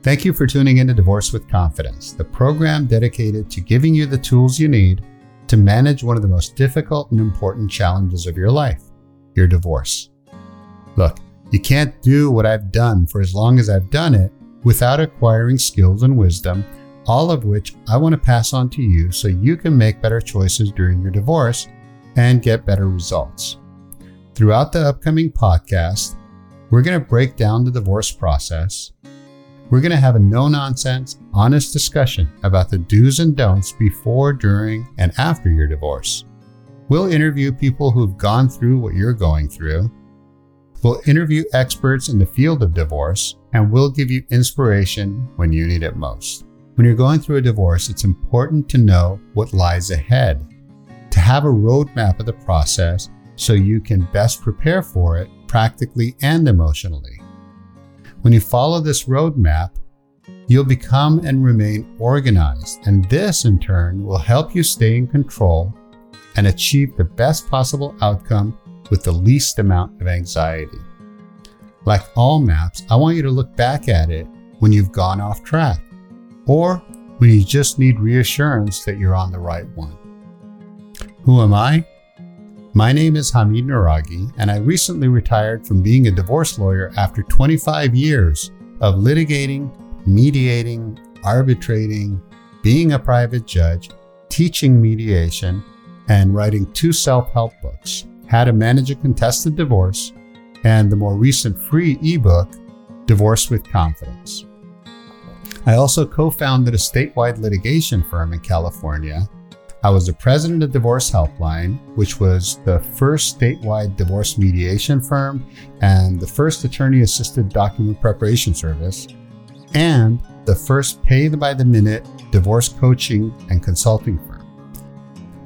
Thank you for tuning in to Divorce with Confidence, the program dedicated to giving you the tools you need to manage one of the most difficult and important challenges of your life your divorce. Look, you can't do what I've done for as long as I've done it without acquiring skills and wisdom, all of which I want to pass on to you so you can make better choices during your divorce and get better results. Throughout the upcoming podcast, we're going to break down the divorce process. We're going to have a no nonsense, honest discussion about the do's and don'ts before, during, and after your divorce. We'll interview people who've gone through what you're going through. We'll interview experts in the field of divorce, and we'll give you inspiration when you need it most. When you're going through a divorce, it's important to know what lies ahead, to have a roadmap of the process so you can best prepare for it practically and emotionally. When you follow this roadmap, you'll become and remain organized, and this in turn will help you stay in control and achieve the best possible outcome with the least amount of anxiety. Like all maps, I want you to look back at it when you've gone off track or when you just need reassurance that you're on the right one. Who am I? My name is Hamid Naraghi, and I recently retired from being a divorce lawyer after 25 years of litigating, mediating, arbitrating, being a private judge, teaching mediation, and writing two self help books How to Manage a Contested Divorce and the more recent free ebook, Divorce with Confidence. I also co founded a statewide litigation firm in California. I was the president of Divorce Helpline, which was the first statewide divorce mediation firm and the first attorney assisted document preparation service, and the first pay by the minute divorce coaching and consulting firm.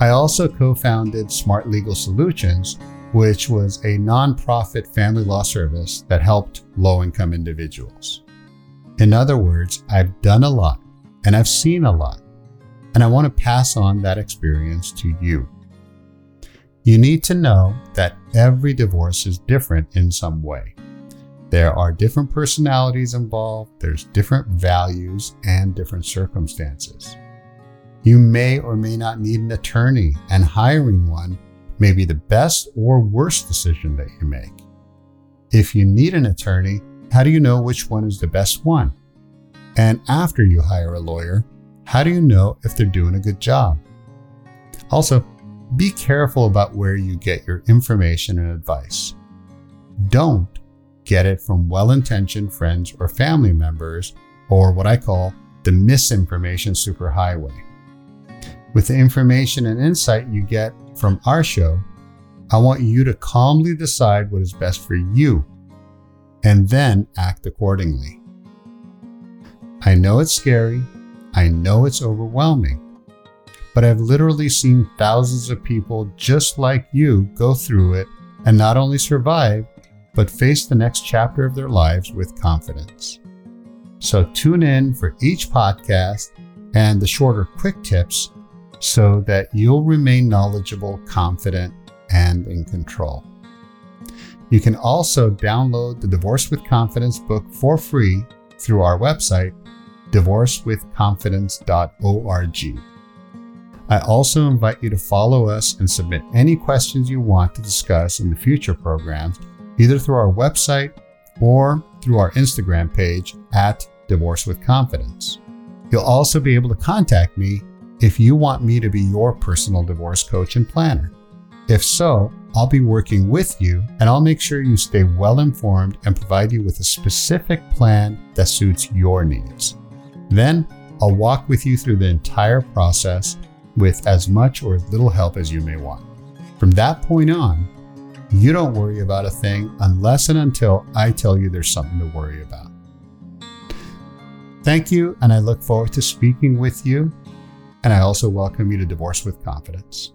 I also co founded Smart Legal Solutions, which was a nonprofit family law service that helped low income individuals. In other words, I've done a lot and I've seen a lot, and I want to pass on that experience to you. You need to know that every divorce is different in some way. There are different personalities involved, there's different values, and different circumstances. You may or may not need an attorney, and hiring one may be the best or worst decision that you make. If you need an attorney, how do you know which one is the best one? And after you hire a lawyer, how do you know if they're doing a good job? Also, be careful about where you get your information and advice. Don't get it from well intentioned friends or family members, or what I call the misinformation superhighway. With the information and insight you get from our show, I want you to calmly decide what is best for you and then act accordingly. I know it's scary, I know it's overwhelming, but I've literally seen thousands of people just like you go through it and not only survive, but face the next chapter of their lives with confidence. So tune in for each podcast and the shorter quick tips so that you'll remain knowledgeable, confident, and in control. You can also download the Divorce with Confidence book for free through our website, divorcewithconfidence.org. I also invite you to follow us and submit any questions you want to discuss in the future programs, either through our website or through our Instagram page at Divorce with Confidence. You'll also be able to contact me if you want me to be your personal divorce coach and planner. If so, I'll be working with you and I'll make sure you stay well informed and provide you with a specific plan that suits your needs. Then I'll walk with you through the entire process with as much or as little help as you may want. From that point on, you don't worry about a thing unless and until I tell you there's something to worry about. Thank you, and I look forward to speaking with you and I also welcome you to Divorce with Confidence.